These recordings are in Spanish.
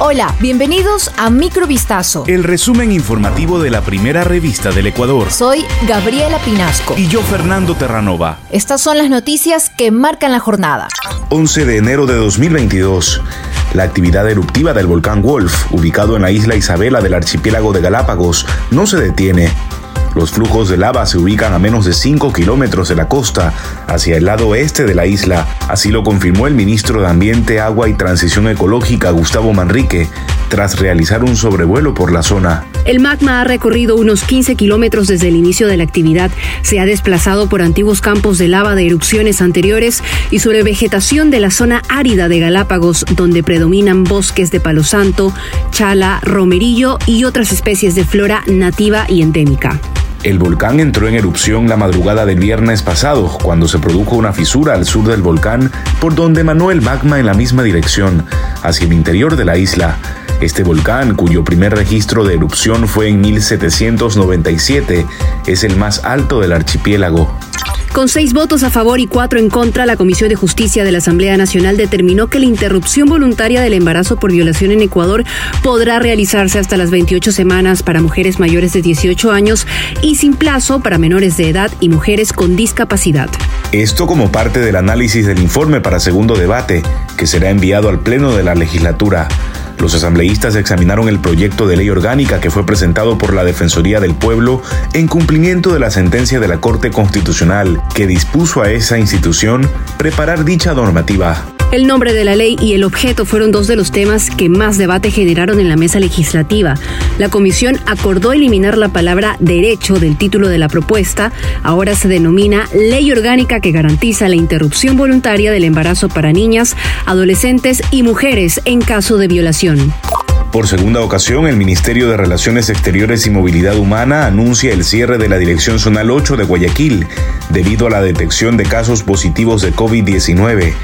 Hola, bienvenidos a Microvistazo. El resumen informativo de la primera revista del Ecuador. Soy Gabriela Pinasco. Y yo, Fernando Terranova. Estas son las noticias que marcan la jornada. 11 de enero de 2022. La actividad eruptiva del volcán Wolf, ubicado en la isla Isabela del archipiélago de Galápagos, no se detiene. Los flujos de lava se ubican a menos de 5 kilómetros de la costa, hacia el lado oeste de la isla. Así lo confirmó el ministro de Ambiente, Agua y Transición Ecológica, Gustavo Manrique, tras realizar un sobrevuelo por la zona. El magma ha recorrido unos 15 kilómetros desde el inicio de la actividad. Se ha desplazado por antiguos campos de lava de erupciones anteriores y sobre vegetación de la zona árida de Galápagos, donde predominan bosques de palo santo, chala, romerillo y otras especies de flora nativa y endémica. El volcán entró en erupción la madrugada del viernes pasado, cuando se produjo una fisura al sur del volcán, por donde emanó el magma en la misma dirección, hacia el interior de la isla. Este volcán, cuyo primer registro de erupción fue en 1797, es el más alto del archipiélago. Con seis votos a favor y cuatro en contra, la Comisión de Justicia de la Asamblea Nacional determinó que la interrupción voluntaria del embarazo por violación en Ecuador podrá realizarse hasta las 28 semanas para mujeres mayores de 18 años y sin plazo para menores de edad y mujeres con discapacidad. Esto como parte del análisis del informe para segundo debate, que será enviado al Pleno de la legislatura. Los asambleístas examinaron el proyecto de ley orgánica que fue presentado por la Defensoría del Pueblo en cumplimiento de la sentencia de la Corte Constitucional que dispuso a esa institución preparar dicha normativa. El nombre de la ley y el objeto fueron dos de los temas que más debate generaron en la mesa legislativa. La comisión acordó eliminar la palabra derecho del título de la propuesta. Ahora se denomina Ley Orgánica que garantiza la interrupción voluntaria del embarazo para niñas, adolescentes y mujeres en caso de violación. Por segunda ocasión, el Ministerio de Relaciones Exteriores y Movilidad Humana anuncia el cierre de la Dirección Zonal 8 de Guayaquil debido a la detección de casos positivos de COVID-19.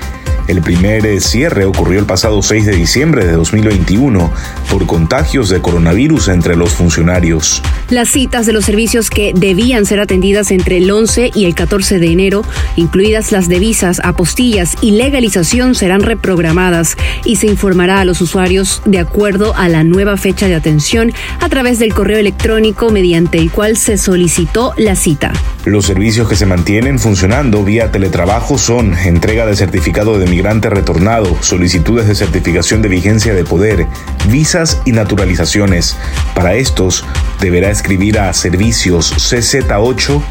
El primer eh, cierre ocurrió el pasado 6 de diciembre de 2021 por contagios de coronavirus entre los funcionarios. Las citas de los servicios que debían ser atendidas entre el 11 y el 14 de enero, incluidas las de visas, apostillas y legalización, serán reprogramadas y se informará a los usuarios de acuerdo a la nueva fecha de atención a través del correo electrónico mediante el cual se solicitó la cita. Los servicios que se mantienen funcionando vía teletrabajo son entrega de certificado de migrante retornado, solicitudes de certificación de vigencia de poder, visas y naturalizaciones. Para estos, deberá escribir a servicios cz8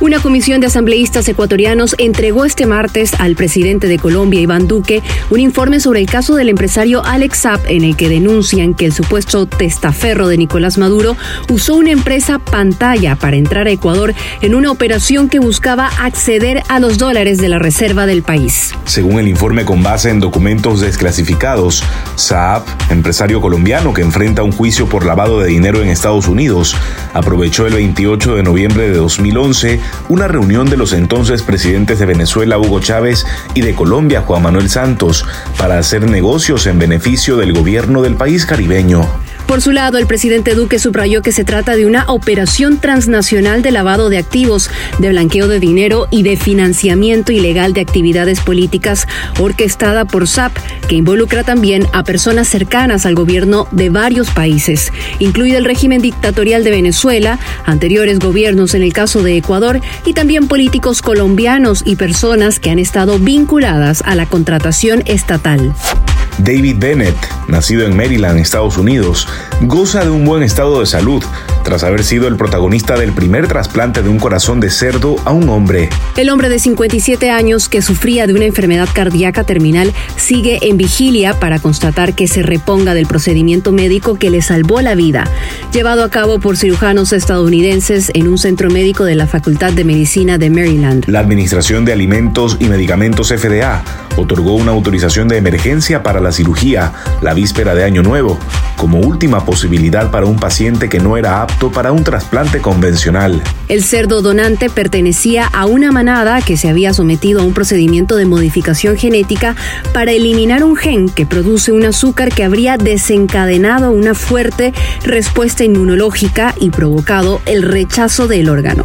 una comisión de asambleístas ecuatorianos entregó este martes al presidente de Colombia, Iván Duque, un informe sobre el caso del empresario Alex Zapp en el que denuncian que el supuesto testaferro de Nicolás Maduro usó una empresa pantalla para entrar a Ecuador en una operación que buscaba acceder a los dólares de la reserva del país. Según el informe con base en documentos desclasificados, Saab, empresario colombiano que enfrenta un juicio por lavado de dinero en Estados Unidos, aprovechó el 28 de noviembre de 2011 una reunión de los entonces presidentes de Venezuela, Hugo Chávez, y de Colombia, Juan Manuel Santos, para hacer negocios en beneficio del gobierno del país caribeño. Por su lado, el presidente Duque subrayó que se trata de una operación transnacional de lavado de activos, de blanqueo de dinero y de financiamiento ilegal de actividades políticas orquestada por SAP, que involucra también a personas cercanas al gobierno de varios países, incluido el régimen dictatorial de Venezuela, anteriores gobiernos en el caso de Ecuador y también políticos colombianos y personas que han estado vinculadas a la contratación estatal. David Bennett, nacido en Maryland, Estados Unidos, goza de un buen estado de salud tras haber sido el protagonista del primer trasplante de un corazón de cerdo a un hombre. El hombre de 57 años que sufría de una enfermedad cardíaca terminal sigue en vigilia para constatar que se reponga del procedimiento médico que le salvó la vida, llevado a cabo por cirujanos estadounidenses en un centro médico de la Facultad de Medicina de Maryland. La Administración de Alimentos y Medicamentos FDA otorgó una autorización de emergencia para la cirugía la víspera de Año Nuevo, como última posibilidad para un paciente que no era apto para un trasplante convencional. El cerdo donante pertenecía a una manada que se había sometido a un procedimiento de modificación genética para eliminar un gen que produce un azúcar que habría desencadenado una fuerte respuesta inmunológica y provocado el rechazo del órgano.